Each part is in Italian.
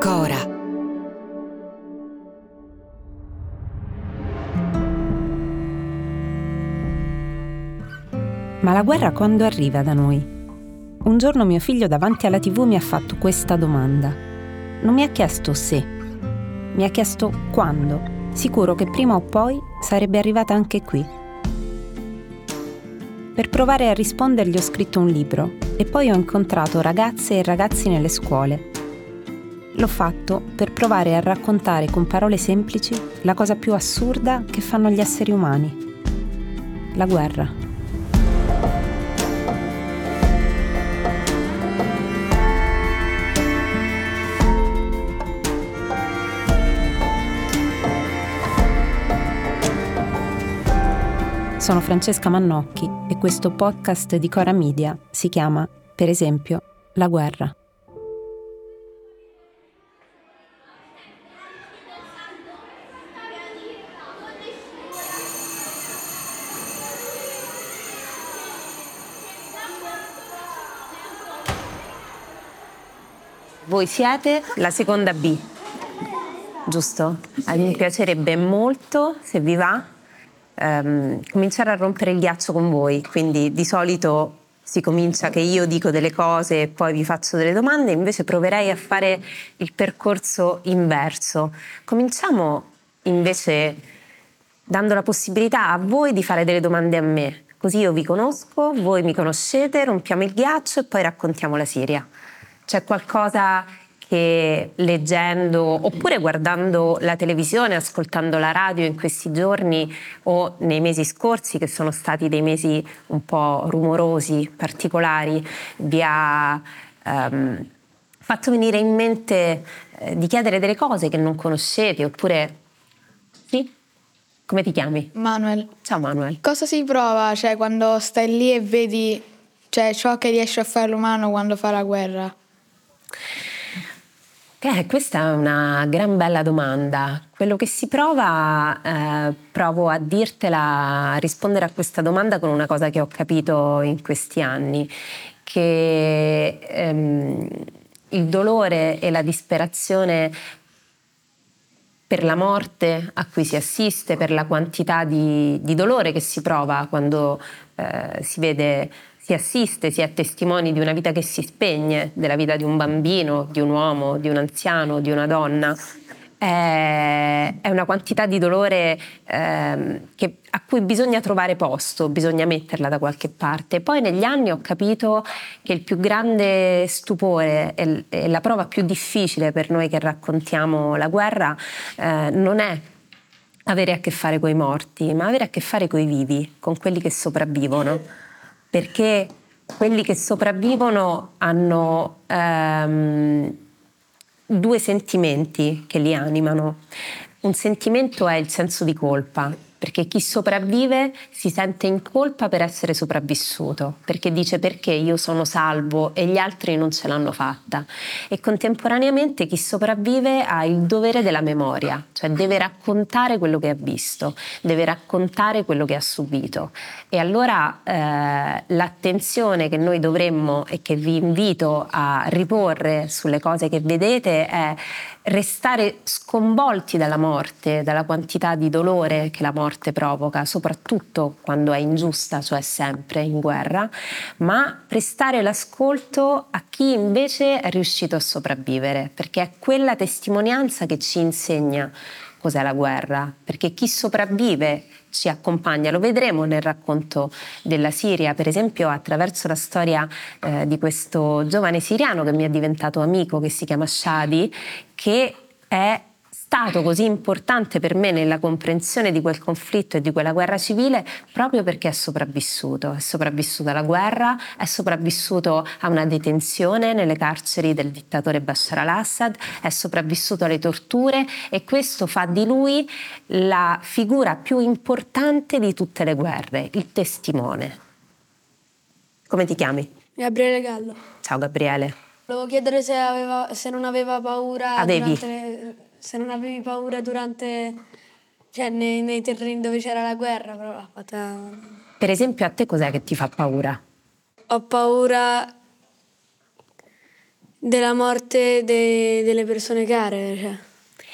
Cora. Ma la guerra quando arriva da noi? Un giorno mio figlio davanti alla tv mi ha fatto questa domanda. Non mi ha chiesto se, mi ha chiesto quando. Sicuro che prima o poi sarebbe arrivata anche qui. Per provare a rispondergli ho scritto un libro e poi ho incontrato ragazze e ragazzi nelle scuole L'ho fatto per provare a raccontare con parole semplici la cosa più assurda che fanno gli esseri umani. La guerra. Sono Francesca Mannocchi e questo podcast di Cora Media si chiama, per esempio, La guerra. Voi siete la seconda B, giusto? Mi piacerebbe molto, se vi va, ehm, cominciare a rompere il ghiaccio con voi. Quindi di solito si comincia che io dico delle cose e poi vi faccio delle domande, invece proverei a fare il percorso inverso. Cominciamo invece dando la possibilità a voi di fare delle domande a me. Così io vi conosco, voi mi conoscete, rompiamo il ghiaccio e poi raccontiamo la Siria. C'è qualcosa che leggendo oppure guardando la televisione, ascoltando la radio in questi giorni o nei mesi scorsi, che sono stati dei mesi un po' rumorosi, particolari, vi ha um, fatto venire in mente eh, di chiedere delle cose che non conoscete oppure... Sì? Come ti chiami? Manuel. Ciao Manuel. Cosa si prova cioè, quando stai lì e vedi cioè, ciò che riesce a fare l'umano quando fa la guerra? Eh, questa è una gran bella domanda. Quello che si prova, eh, provo a dirtela, a rispondere a questa domanda con una cosa che ho capito in questi anni, che ehm, il dolore e la disperazione per la morte a cui si assiste, per la quantità di, di dolore che si prova quando eh, si vede si assiste, si è testimoni di una vita che si spegne, della vita di un bambino, di un uomo, di un anziano, di una donna. È una quantità di dolore eh, che, a cui bisogna trovare posto, bisogna metterla da qualche parte. Poi negli anni ho capito che il più grande stupore e, la prova più difficile per noi che raccontiamo la guerra eh, non è avere a che fare con i morti, ma avere a che fare con i vivi, con quelli che sopravvivono perché quelli che sopravvivono hanno ehm, due sentimenti che li animano. Un sentimento è il senso di colpa, perché chi sopravvive si sente in colpa per essere sopravvissuto, perché dice perché io sono salvo e gli altri non ce l'hanno fatta. E contemporaneamente chi sopravvive ha il dovere della memoria, cioè deve raccontare quello che ha visto, deve raccontare quello che ha subito. E allora eh, l'attenzione che noi dovremmo e che vi invito a riporre sulle cose che vedete è restare sconvolti dalla morte, dalla quantità di dolore che la morte provoca, soprattutto quando è ingiusta, cioè sempre in guerra, ma prestare l'ascolto a chi invece è riuscito a sopravvivere, perché è quella testimonianza che ci insegna cos'è la guerra, perché chi sopravvive ci accompagna, lo vedremo nel racconto della Siria, per esempio attraverso la storia eh, di questo giovane siriano che mi è diventato amico, che si chiama Shadi, che è stato così importante per me nella comprensione di quel conflitto e di quella guerra civile proprio perché è sopravvissuto. È sopravvissuto alla guerra, è sopravvissuto a una detenzione nelle carceri del dittatore Bashar al-Assad, è sopravvissuto alle torture e questo fa di lui la figura più importante di tutte le guerre, il testimone. Come ti chiami? Gabriele Gallo. Ciao Gabriele. Volevo chiedere se, aveva, se non aveva paura Avevi. durante, se non avevi paura durante cioè nei, nei terreni dove c'era la guerra, però l'ha fatta. Per esempio a te cos'è che ti fa paura? Ho paura della morte de- delle persone care, cioè.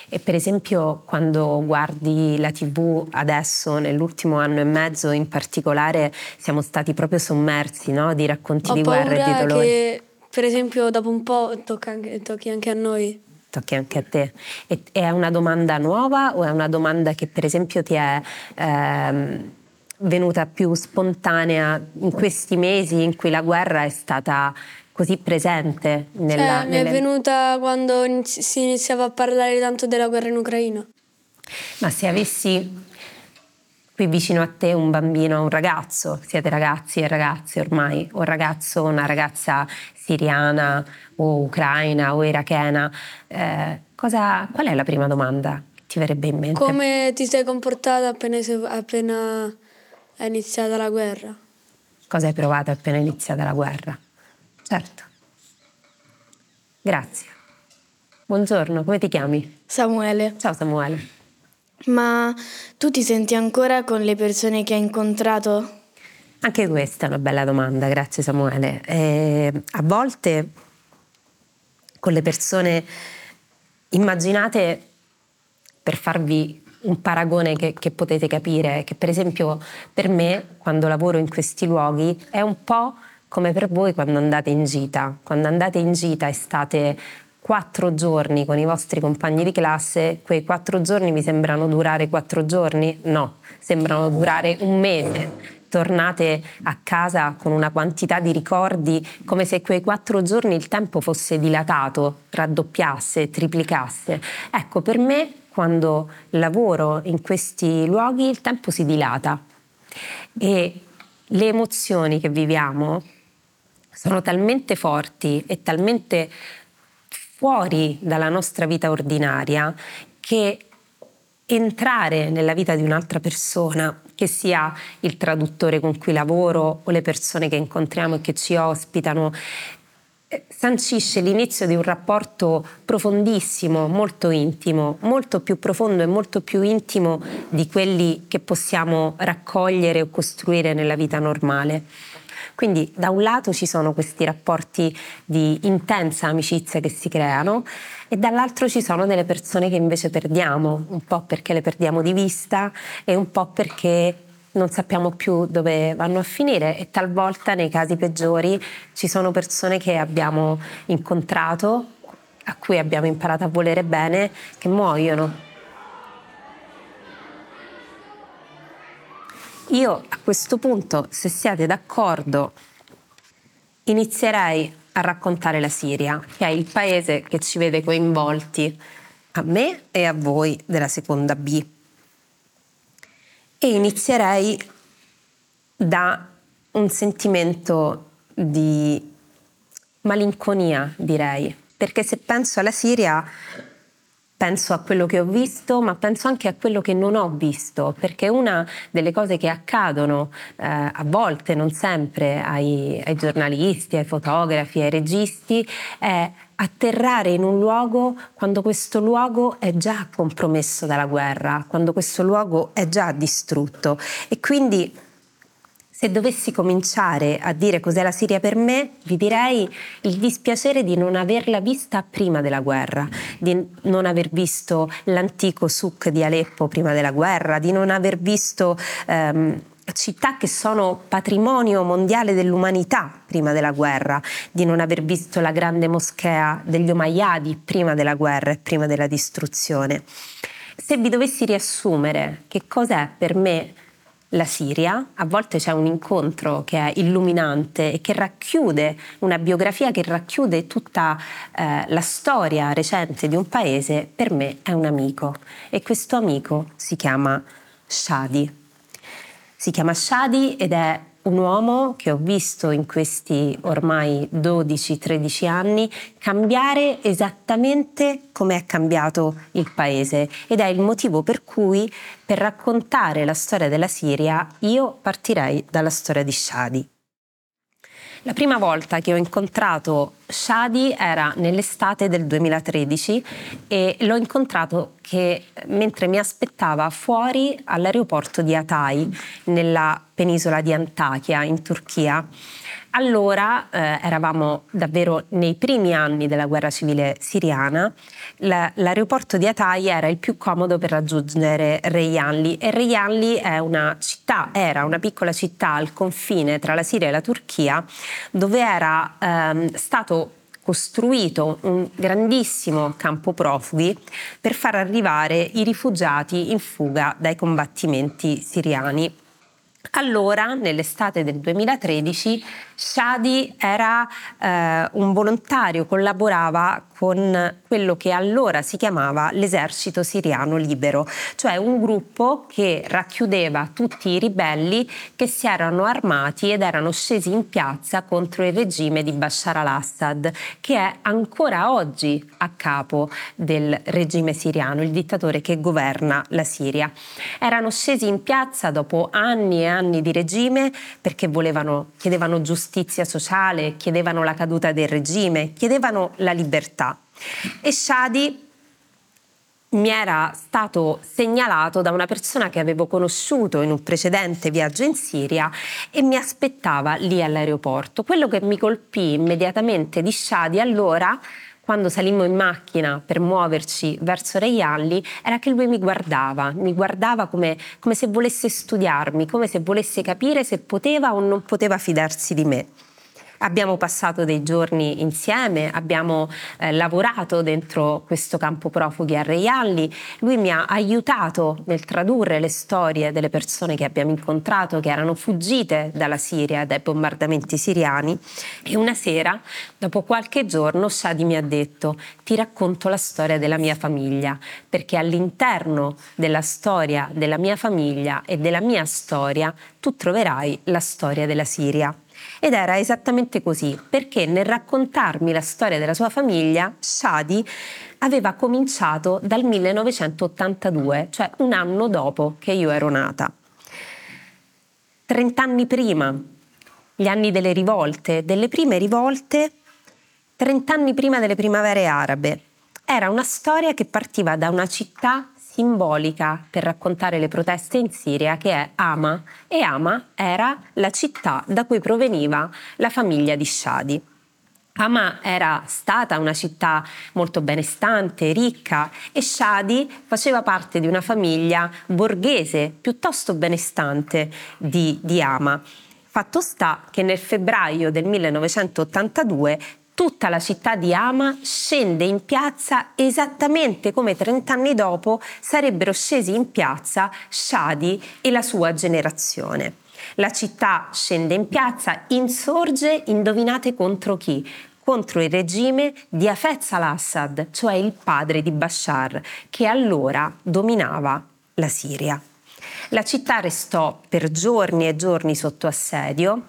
E per esempio quando guardi la tv adesso, nell'ultimo anno e mezzo in particolare, siamo stati proprio sommersi no? di racconti Ho di guerra e di dolore. che, per esempio, dopo un po' tocca tocchi anche a noi. Tocchi anche a te. E- è una domanda nuova o è una domanda che per esempio ti è ehm, venuta più spontanea in questi mesi in cui la guerra è stata così presente nella... Cioè, mi è nelle- venuta quando si iniziava a parlare tanto della guerra in Ucraina. Ma se avessi qui vicino a te un bambino, un ragazzo, siete ragazzi e ragazze ormai, un ragazzo, una ragazza siriana o ucraina o irachena, eh, cosa, qual è la prima domanda che ti verrebbe in mente? Come ti sei comportata appena, appena è iniziata la guerra? Cosa hai provato appena iniziata la guerra? Certo. Grazie. Buongiorno, come ti chiami? Samuele, Ciao Samuele. Ma tu ti senti ancora con le persone che hai incontrato? Anche questa è una bella domanda, grazie Samuele. Eh, a volte con le persone, immaginate per farvi un paragone che, che potete capire, che per esempio per me quando lavoro in questi luoghi è un po' come per voi quando andate in gita. Quando andate in gita e state quattro giorni con i vostri compagni di classe, quei quattro giorni vi sembrano durare quattro giorni? No, sembrano durare un mese. Tornate a casa con una quantità di ricordi come se quei quattro giorni il tempo fosse dilatato, raddoppiasse, triplicasse. Ecco, per me quando lavoro in questi luoghi il tempo si dilata e le emozioni che viviamo sono talmente forti e talmente fuori dalla nostra vita ordinaria che entrare nella vita di un'altra persona, che sia il traduttore con cui lavoro o le persone che incontriamo e che ci ospitano, eh, sancisce l'inizio di un rapporto profondissimo, molto intimo, molto più profondo e molto più intimo di quelli che possiamo raccogliere o costruire nella vita normale. Quindi da un lato ci sono questi rapporti di intensa amicizia che si creano e dall'altro ci sono delle persone che invece perdiamo, un po' perché le perdiamo di vista e un po' perché non sappiamo più dove vanno a finire e talvolta nei casi peggiori ci sono persone che abbiamo incontrato, a cui abbiamo imparato a volere bene, che muoiono. Io a questo punto, se siete d'accordo, inizierei a raccontare la Siria, che è il paese che ci vede coinvolti a me e a voi della seconda B. E inizierei da un sentimento di malinconia, direi, perché se penso alla Siria penso a quello che ho visto, ma penso anche a quello che non ho visto, perché una delle cose che accadono eh, a volte, non sempre, ai, ai giornalisti, ai fotografi, ai registi, è atterrare in un luogo quando questo luogo è già compromesso dalla guerra, quando questo luogo è già distrutto. E quindi se dovessi cominciare a dire cos'è la Siria per me, vi direi il dispiacere di non averla vista prima della guerra, di non aver visto l'antico souk di Aleppo prima della guerra, di non aver visto ehm, città che sono patrimonio mondiale dell'umanità prima della guerra, di non aver visto la grande moschea degli Omayyadi prima della guerra e prima della distruzione. Se vi dovessi riassumere che cos'è per me la Siria, a volte c'è un incontro che è illuminante e che racchiude una biografia che racchiude tutta eh, la storia recente di un paese, per me è un amico e questo amico si chiama Shadi. Si chiama Shadi ed è un uomo che ho visto in questi ormai 12-13 anni cambiare esattamente come è cambiato il paese ed è il motivo per cui per raccontare la storia della Siria io partirei dalla storia di Shadi. La prima volta che ho incontrato Shadi era nell'estate del 2013 e l'ho incontrato che mentre mi aspettava fuori all'aeroporto di Atay, nella penisola di Antakya, in Turchia. Allora eh, eravamo davvero nei primi anni della guerra civile siriana, La, l'aeroporto di Atay era il più comodo per raggiungere Reyanli e Reyanli è una città, era una piccola città al confine tra la Siria e la Turchia dove era ehm, stato costruito un grandissimo campo profughi per far arrivare i rifugiati in fuga dai combattimenti siriani. Allora, nell'estate del 2013, Shadi era eh, un volontario, collaborava con quello che allora si chiamava l'esercito siriano libero, cioè un gruppo che racchiudeva tutti i ribelli che si erano armati ed erano scesi in piazza contro il regime di Bashar al-Assad, che è ancora oggi a capo del regime siriano, il dittatore che governa la Siria. Erano scesi in piazza dopo anni e anni di regime perché volevano, chiedevano giustizia sociale, chiedevano la caduta del regime, chiedevano la libertà. E Shadi mi era stato segnalato da una persona che avevo conosciuto in un precedente viaggio in Siria e mi aspettava lì all'aeroporto. Quello che mi colpì immediatamente di Shadi allora quando salimmo in macchina per muoverci verso Reialli era che lui mi guardava, mi guardava come, come se volesse studiarmi, come se volesse capire se poteva o non poteva fidarsi di me. Abbiamo passato dei giorni insieme, abbiamo eh, lavorato dentro questo campo profughi a Reialli. Lui mi ha aiutato nel tradurre le storie delle persone che abbiamo incontrato che erano fuggite dalla Siria, dai bombardamenti siriani. E una sera, dopo qualche giorno, Shadi mi ha detto: Ti racconto la storia della mia famiglia, perché all'interno della storia della mia famiglia e della mia storia tu troverai la storia della Siria. Ed era esattamente così, perché nel raccontarmi la storia della sua famiglia, Shadi aveva cominciato dal 1982, cioè un anno dopo che io ero nata. Trent'anni prima, gli anni delle rivolte, delle prime rivolte, trent'anni prima delle primavere arabe. Era una storia che partiva da una città simbolica per raccontare le proteste in Siria che è Hama e Hama era la città da cui proveniva la famiglia di Shadi. Hama era stata una città molto benestante, ricca e Shadi faceva parte di una famiglia borghese piuttosto benestante di, di Hama. Fatto sta che nel febbraio del 1982 tutta la città di Ama scende in piazza esattamente come 30 anni dopo sarebbero scesi in piazza Shadi e la sua generazione. La città scende in piazza, insorge, indovinate contro chi? Contro il regime di Hafez al-Assad, cioè il padre di Bashar, che allora dominava la Siria. La città restò per giorni e giorni sotto assedio,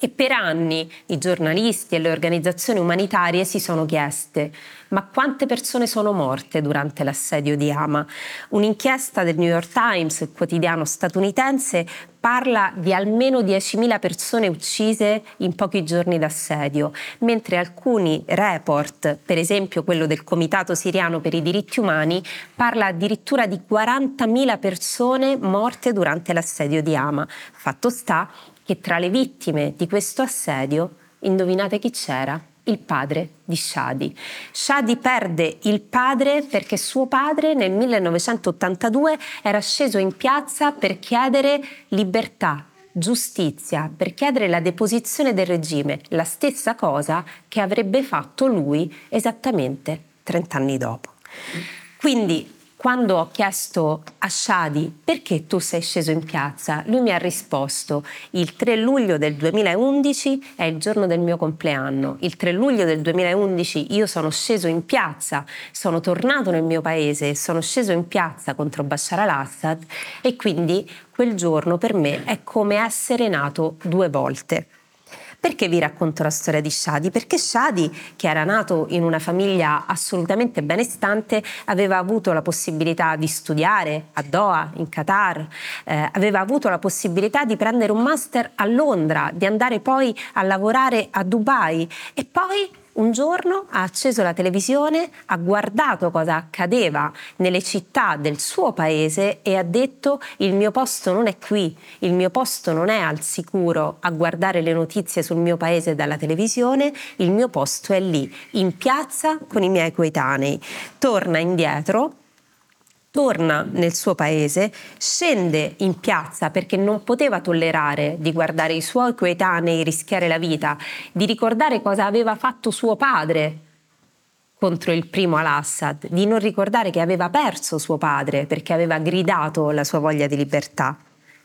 e per anni i giornalisti e le organizzazioni umanitarie si sono chieste ma quante persone sono morte durante l'assedio di Hama? Un'inchiesta del New York Times, quotidiano statunitense, parla di almeno 10.000 persone uccise in pochi giorni d'assedio, mentre alcuni report, per esempio quello del Comitato siriano per i diritti umani, parla addirittura di 40.000 persone morte durante l'assedio di Hama. Fatto sta che tra le vittime di questo assedio, indovinate chi c'era? Il padre di Shadi. Shadi perde il padre perché suo padre nel 1982 era sceso in piazza per chiedere libertà, giustizia, per chiedere la deposizione del regime, la stessa cosa che avrebbe fatto lui esattamente 30 anni dopo. Quindi quando ho chiesto a Shadi perché tu sei sceso in piazza, lui mi ha risposto il 3 luglio del 2011 è il giorno del mio compleanno. Il 3 luglio del 2011 io sono sceso in piazza, sono tornato nel mio paese, sono sceso in piazza contro Bashar al-Assad e quindi quel giorno per me è come essere nato due volte. Perché vi racconto la storia di Shadi? Perché Shadi, che era nato in una famiglia assolutamente benestante, aveva avuto la possibilità di studiare a Doha, in Qatar, eh, aveva avuto la possibilità di prendere un master a Londra, di andare poi a lavorare a Dubai e poi un giorno ha acceso la televisione, ha guardato cosa accadeva nelle città del suo paese e ha detto il mio posto non è qui, il mio posto non è al sicuro a guardare le notizie sul mio paese dalla televisione, il mio posto è lì, in piazza con i miei coetanei. Torna indietro torna nel suo paese, scende in piazza perché non poteva tollerare di guardare i suoi coetanei rischiare la vita, di ricordare cosa aveva fatto suo padre contro il primo al-Assad, di non ricordare che aveva perso suo padre perché aveva gridato la sua voglia di libertà.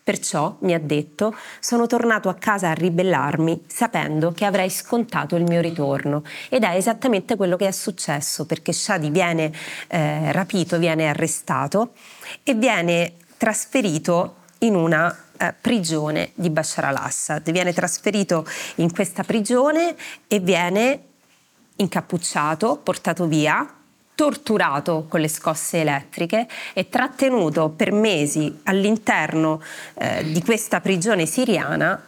Perciò, mi ha detto, sono tornato a casa a ribellarmi sapendo che avrei scontato il mio ritorno. Ed è esattamente quello che è successo perché Shadi viene eh, rapito, viene arrestato e viene trasferito in una eh, prigione di Bashar al-Assad. Viene trasferito in questa prigione e viene incappucciato, portato via torturato con le scosse elettriche e trattenuto per mesi all'interno eh, di questa prigione siriana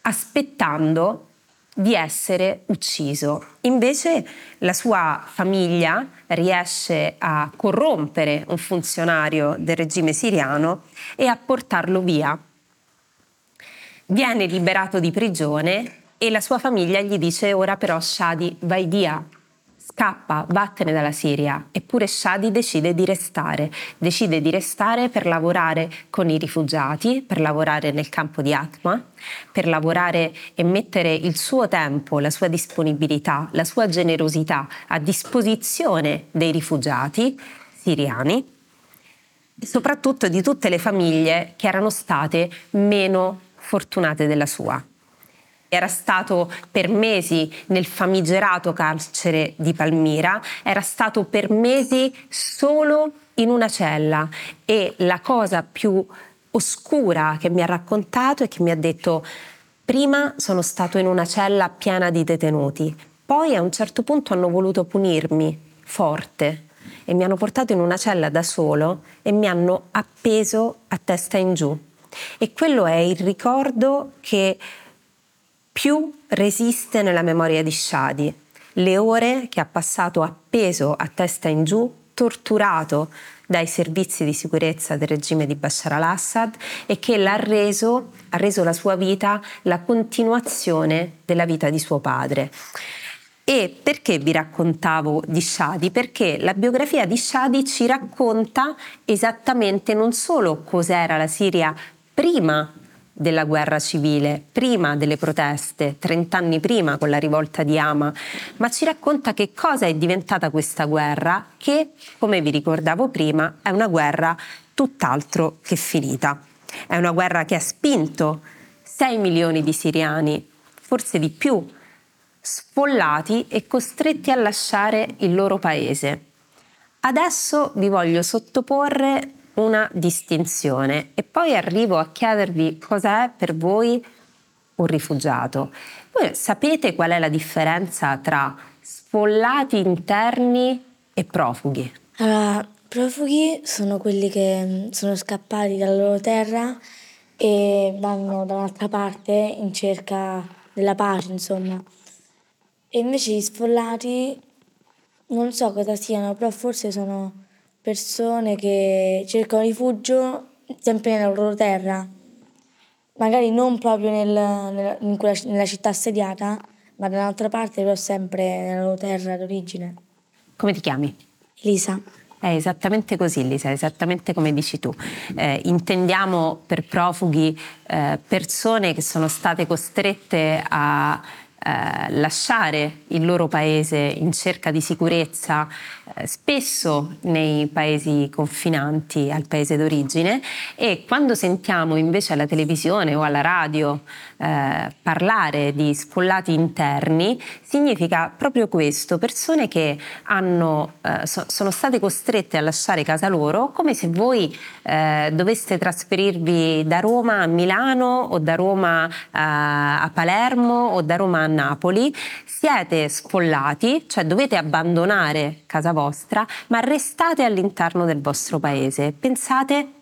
aspettando di essere ucciso. Invece la sua famiglia riesce a corrompere un funzionario del regime siriano e a portarlo via. Viene liberato di prigione e la sua famiglia gli dice ora però Shadi vai via, scappa, vattene dalla Siria, eppure Shadi decide di restare, decide di restare per lavorare con i rifugiati, per lavorare nel campo di Atma, per lavorare e mettere il suo tempo, la sua disponibilità, la sua generosità a disposizione dei rifugiati siriani e soprattutto di tutte le famiglie che erano state meno fortunate della sua. Era stato per mesi nel famigerato carcere di Palmira, era stato per mesi solo in una cella e la cosa più oscura che mi ha raccontato è che mi ha detto prima sono stato in una cella piena di detenuti, poi a un certo punto hanno voluto punirmi forte e mi hanno portato in una cella da solo e mi hanno appeso a testa in giù. E quello è il ricordo che più resiste nella memoria di Shadi. Le ore che ha passato appeso a testa in giù, torturato dai servizi di sicurezza del regime di Bashar al-Assad e che l'ha reso, ha reso la sua vita la continuazione della vita di suo padre. E perché vi raccontavo di Shadi? Perché la biografia di Shadi ci racconta esattamente non solo cos'era la Siria prima della guerra civile, prima delle proteste, 30 anni prima con la rivolta di Hama, ma ci racconta che cosa è diventata questa guerra che, come vi ricordavo prima, è una guerra tutt'altro che finita. È una guerra che ha spinto 6 milioni di siriani, forse di più, sfollati e costretti a lasciare il loro paese. Adesso vi voglio sottoporre una distinzione e poi arrivo a chiedervi cosa è per voi un rifugiato. Voi sapete qual è la differenza tra sfollati interni e profughi? Allora, profughi sono quelli che mm, sono scappati dalla loro terra e vanno da un'altra parte in cerca della pace, insomma. E invece gli sfollati non so cosa siano, però forse sono persone che cercano rifugio sempre nella loro terra, magari non proprio nel, nella, in quella, nella città assediata, ma da un'altra parte, però sempre nella loro terra d'origine. Come ti chiami? Elisa. È esattamente così, Lisa, esattamente come dici tu. Eh, intendiamo per profughi eh, persone che sono state costrette a eh, lasciare il loro paese in cerca di sicurezza, spesso nei paesi confinanti al paese d'origine e quando sentiamo invece alla televisione o alla radio eh, parlare di sfollati interni, significa proprio questo, persone che hanno, eh, so, sono state costrette a lasciare casa loro come se voi eh, doveste trasferirvi da Roma a Milano o da Roma eh, a Palermo o da Roma a Napoli, siete sfollati, cioè dovete abbandonare casa vostra, ma restate all'interno del vostro paese. Pensate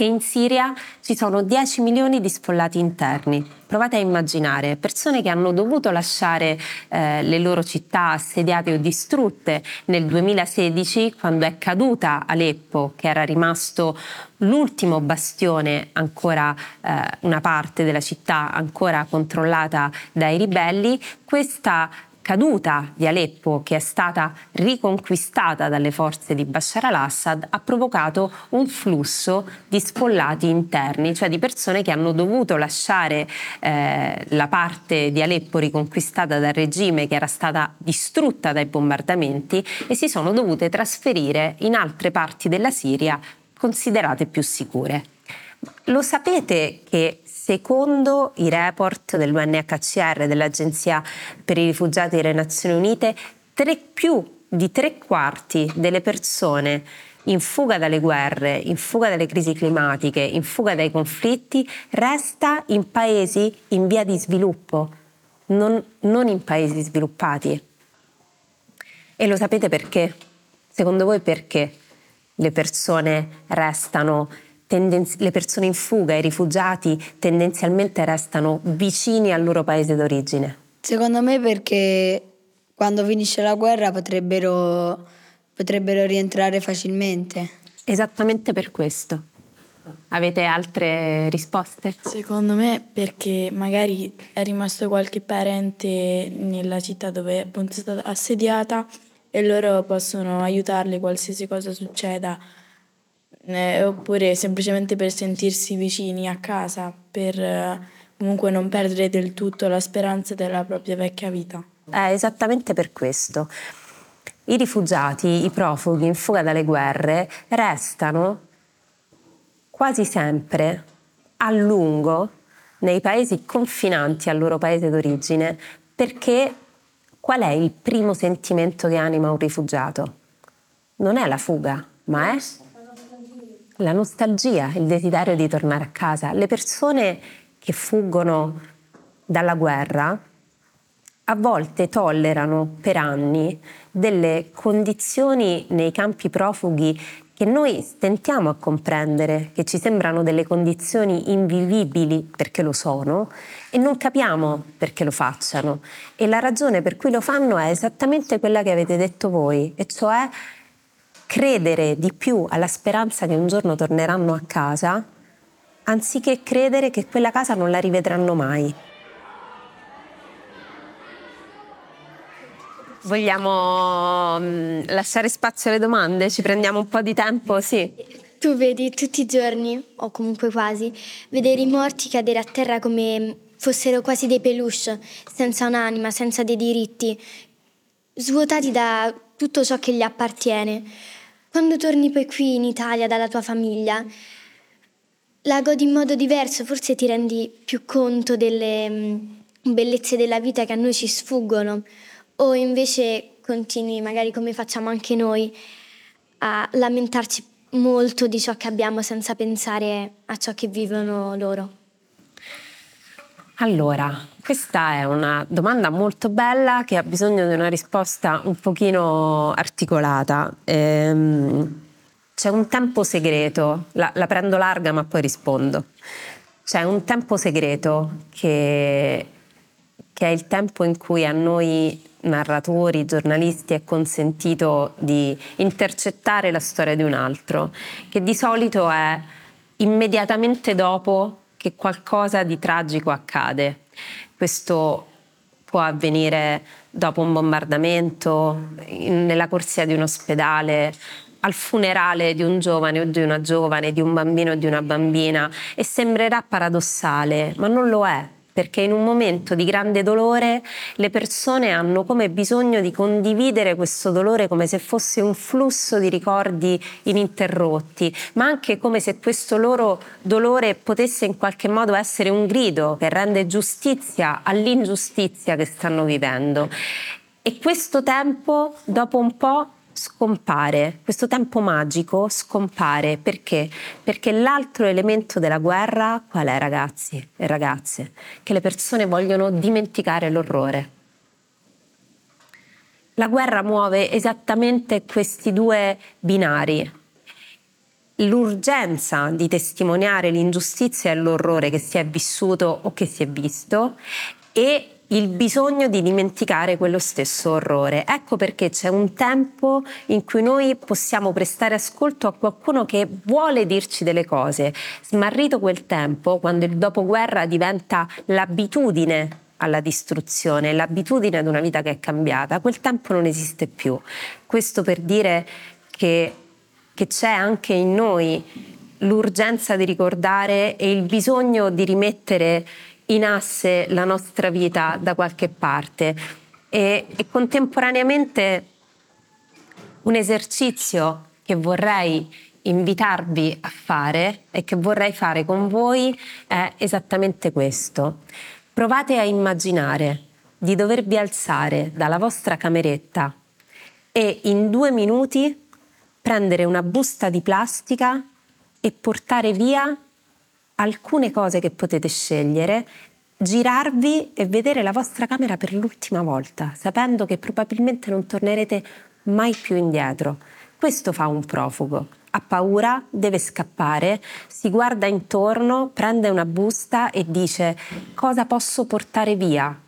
che in Siria ci sono 10 milioni di sfollati interni. Provate a immaginare persone che hanno dovuto lasciare eh, le loro città assediate o distrutte nel 2016 quando è caduta Aleppo, che era rimasto l'ultimo bastione ancora eh, una parte della città ancora controllata dai ribelli. Questa caduta di Aleppo, che è stata riconquistata dalle forze di Bashar al-Assad, ha provocato un flusso di sfollati interni, cioè di persone che hanno dovuto lasciare eh, la parte di Aleppo riconquistata dal regime che era stata distrutta dai bombardamenti e si sono dovute trasferire in altre parti della Siria considerate più sicure. Lo sapete che Secondo i report dell'UNHCR, dell'Agenzia per i rifugiati delle Nazioni Unite, tre, più di tre quarti delle persone in fuga dalle guerre, in fuga dalle crisi climatiche, in fuga dai conflitti, resta in paesi in via di sviluppo, non, non in paesi sviluppati. E lo sapete perché? Secondo voi perché le persone restano tendenzi- le persone in fuga, i rifugiati, tendenzialmente restano vicini al loro paese d'origine? Secondo me perché quando finisce la guerra potrebbero, potrebbero rientrare facilmente. Esattamente per questo. Avete altre risposte? Secondo me perché magari è rimasto qualche parente nella città dove appunto è stata assediata e loro possono aiutarli qualsiasi cosa succeda eh, oppure semplicemente per sentirsi vicini a casa, per eh, comunque non perdere del tutto la speranza della propria vecchia vita. È esattamente per questo. I rifugiati, i profughi in fuga dalle guerre restano quasi sempre a lungo nei paesi confinanti al loro paese d'origine perché qual è il primo sentimento che anima un rifugiato? Non è la fuga, ma è la nostalgia, il desiderio di tornare a casa. Le persone che fuggono dalla guerra a volte tollerano per anni delle condizioni nei campi profughi che noi stentiamo a comprendere, che ci sembrano delle condizioni invivibili perché lo sono e non capiamo perché lo facciano. E la ragione per cui lo fanno è esattamente quella che avete detto voi, e cioè credere di più alla speranza che un giorno torneranno a casa, anziché credere che quella casa non la rivedranno mai. Vogliamo mm, lasciare spazio alle domande? Ci prendiamo un po' di tempo? Sì. Tu vedi tutti i giorni, o comunque quasi, vedere i morti cadere a terra come fossero quasi dei peluche, senza un'anima, senza dei diritti, svuotati da tutto ciò che gli appartiene. Quando torni poi qui in Italia dalla tua famiglia, la godi in modo diverso, forse ti rendi più conto delle mm, bellezze della vita che a noi ci sfuggono, o invece continui, magari come facciamo anche noi, a lamentarci molto di ciò che abbiamo senza pensare a ciò che vivono loro. Allora, questa è una domanda molto bella che ha bisogno di una risposta un pochino articolata. Ehm, c'è un tempo segreto, la, la, prendo larga ma poi rispondo. C'è un tempo segreto che, che è il tempo in cui a noi narratori, giornalisti è consentito di intercettare la storia di un altro, che di solito è immediatamente dopo che qualcosa di tragico accade. Questo può avvenire dopo un bombardamento, nella corsia di un ospedale, al funerale di un giovane o di una giovane, di un bambino o di una bambina e sembrerà paradossale, ma non lo è perché in un momento di grande dolore le persone hanno come bisogno di condividere questo dolore come se fosse un flusso di ricordi ininterrotti, ma anche come se questo loro dolore potesse in qualche modo essere un grido che rende giustizia all'ingiustizia che stanno vivendo. E questo tempo, dopo un po', scompare, questo tempo magico scompare perché? Perché l'altro elemento della guerra qual è ragazzi e ragazze? Che le persone vogliono dimenticare l'orrore. La guerra muove esattamente questi due binari. L'urgenza di testimoniare l'ingiustizia e l'orrore che si è vissuto o che si è visto e il bisogno di dimenticare quello stesso orrore. Ecco perché c'è un tempo in cui noi possiamo prestare ascolto a qualcuno che vuole dirci delle cose. Smarrito quel tempo, quando il dopoguerra diventa l'abitudine alla distruzione, l'abitudine ad una vita che è cambiata, quel tempo non esiste più. Questo per dire che, che c'è anche in noi l'urgenza di ricordare e il bisogno di rimettere in asse la nostra vita da qualche parte e, e contemporaneamente un esercizio che vorrei invitarvi a fare e che vorrei fare con voi è esattamente questo. Provate a immaginare di dovervi alzare dalla vostra cameretta e in due minuti prendere una busta di plastica e portare via alcune cose che potete scegliere, girarvi e vedere la vostra camera per l'ultima volta, sapendo che probabilmente non tornerete mai più indietro. Questo fa un profugo. Ha paura, deve scappare, si guarda intorno, prende una busta e dice cosa posso portare via?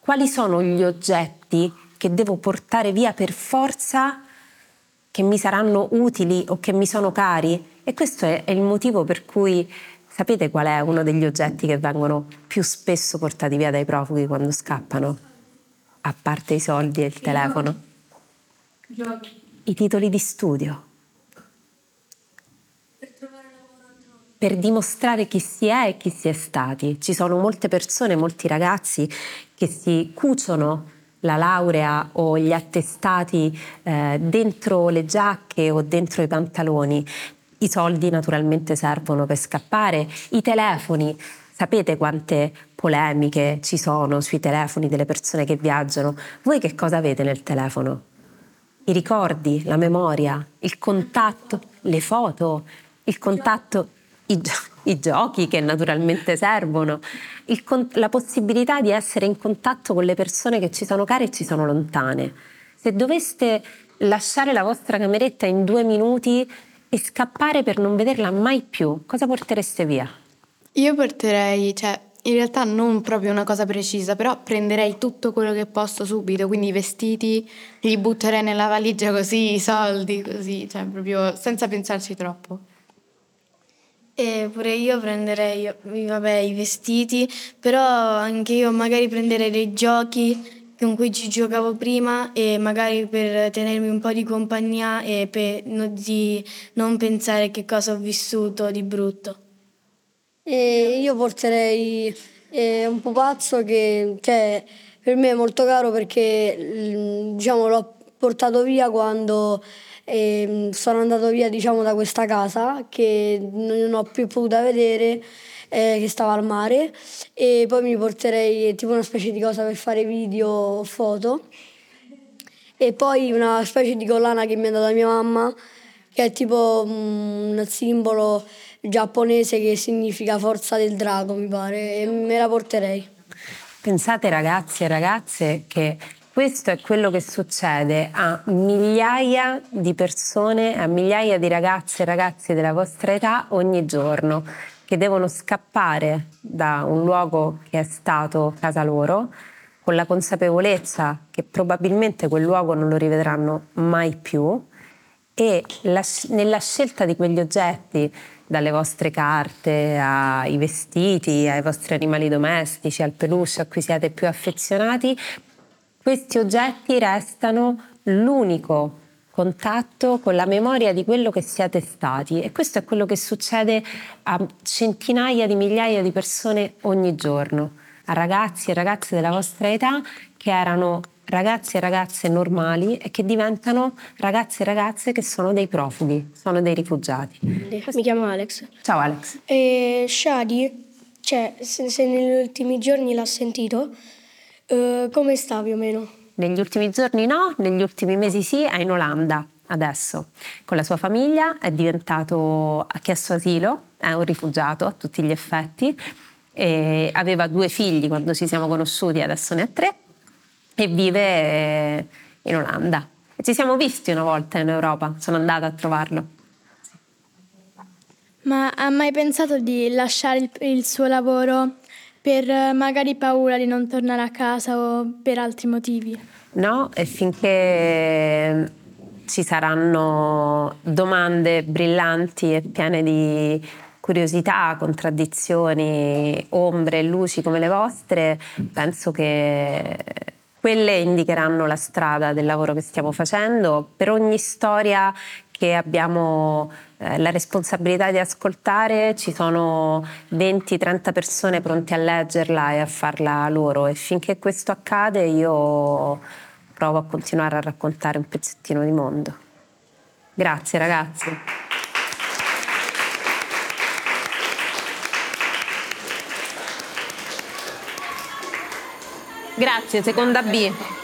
Quali sono gli oggetti che devo portare via per forza che mi saranno utili o che mi sono cari? E questo è, il motivo per cui sapete qual è uno degli oggetti che vengono più spesso portati via dai profughi quando scappano? A parte i soldi e il telefono. I titoli di studio. per dimostrare chi si è e chi si è stati. Ci sono molte persone, molti ragazzi che si cuciono la laurea o gli attestati eh, dentro le giacche o dentro i pantaloni i soldi naturalmente servono per scappare, i telefoni, sapete quante polemiche ci sono sui telefoni delle persone che viaggiano. Voi che cosa avete nel telefono? I ricordi, la memoria, il contatto, le foto, il contatto, i, i giochi che naturalmente servono, il, la possibilità di essere in contatto con le persone che ci sono care e ci sono lontane. Se doveste lasciare la vostra cameretta in due minuti e scappare per non vederla mai più, cosa portereste via? Io porterei, cioè, in realtà non proprio una cosa precisa, però prenderei tutto quello che posso subito, quindi i vestiti li butterei nella valigia così, i soldi così, cioè proprio senza pensarci troppo. E pure io prenderei vabbè, i vestiti, però anche io magari prenderei dei giochi con cui ci giocavo prima e magari per tenermi un po' di compagnia e per non, di non pensare che cosa ho vissuto di brutto. E io porterei eh, un pupazzo che cioè, per me è molto caro perché mm, diciamo, l'ho portato via quando eh, sono andato via diciamo, da questa casa che non ho più potuto vedere eh, che stava al mare e poi mi porterei tipo una specie di cosa per fare video o foto e poi una specie di collana che mi ha dato mia mamma che è tipo mm, un simbolo giapponese che significa forza del drago mi pare e me la porterei. Pensate ragazzi e ragazze che questo è quello che succede a migliaia di persone, a migliaia di ragazze e ragazzi della vostra età ogni giorno che devono scappare da un luogo che è stato casa loro con la consapevolezza che probabilmente quel luogo non lo rivedranno mai più e la, nella scelta di quegli oggetti, dalle vostre carte ai vestiti, ai vostri animali domestici, al peluche a cui siete più affezionati, questi oggetti restano l'unico contatto con la memoria di quello che siete stati e questo è quello che succede a centinaia di migliaia di persone ogni giorno, a ragazzi e ragazze della vostra età che erano ragazzi e ragazze normali e che diventano ragazzi e ragazze che sono dei profughi, sono dei rifugiati. Mi chiamo Alex. Ciao Alex. E Shadi, cioè, se, se negli ultimi giorni l'ha sentito, eh, come sta più o meno? Negli ultimi giorni no, negli ultimi mesi sì, è in Olanda adesso. Con la sua famiglia è diventato, ha chiesto asilo, è un rifugiato a tutti gli effetti. Aveva due figli quando ci siamo conosciuti, adesso ne ha tre e vive eh, in Olanda. Ci siamo visti una volta in Europa, sono andata a trovarlo. Ma ha mai pensato di lasciare il, il suo lavoro per eh, magari paura di non tornare a casa o per altri motivi? No, e finché ci saranno domande brillanti e piene di curiosità, contraddizioni, ombre e luci come le vostre, penso che quelle indicheranno la strada del lavoro che stiamo facendo. Per ogni storia che abbiamo eh, la responsabilità di ascoltare ci sono 20-30 persone pronte a leggerla e a farla loro e finché questo accade io provo a continuare a raccontare un pezzettino di mondo. Grazie ragazzi. Grazie, seconda B.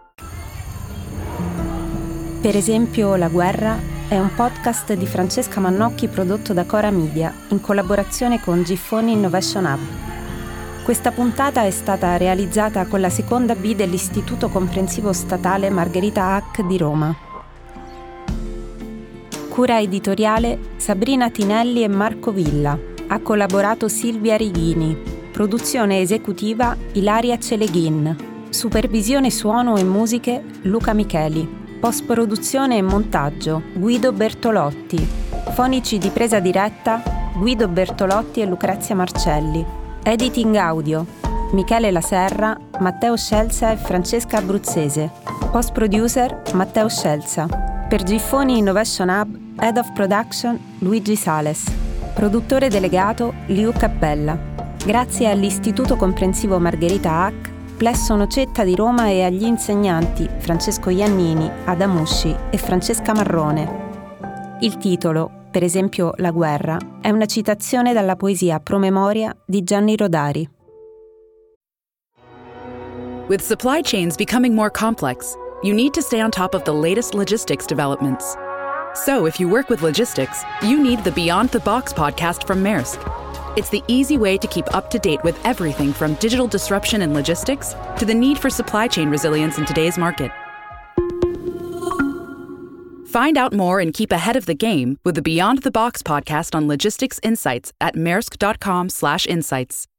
Per esempio, La guerra è un podcast di Francesca Mannocchi prodotto da Cora Media in collaborazione con Giffoni Innovation Hub. Questa puntata è stata realizzata con la seconda B dell'Istituto Comprensivo Statale Margherita Hack di Roma. Cura editoriale Sabrina Tinelli e Marco Villa. Ha collaborato Silvia Righini. Produzione esecutiva Ilaria Celeghin. Supervisione suono e musiche Luca Micheli. Post-produzione e montaggio Guido Bertolotti. Fonici di presa diretta Guido Bertolotti e Lucrezia Marcelli. Editing audio Michele Laserra, Matteo Scelza e Francesca Abruzzese. Post producer Matteo Scelza. Per Giffoni Innovation Hub, Head of Production Luigi Sales. Produttore delegato Liu Cappella. Grazie all'Istituto Comprensivo Margherita Hack, Plesso Nocetta di Roma e agli insegnanti Francesco Iannini, Adamusci e Francesca Marrone. Il titolo, per esempio La guerra, è una citazione dalla poesia Promemoria di Gianni Rodari. With supply chains becoming more complex, you need to stay on top of the latest logistics developments. So, if you work with logistics, you need the Beyond the Box podcast from Maersk. It's the easy way to keep up to date with everything from digital disruption in logistics to the need for supply chain resilience in today's market. Find out more and keep ahead of the game with the Beyond the Box podcast on logistics insights at maersk.com/insights.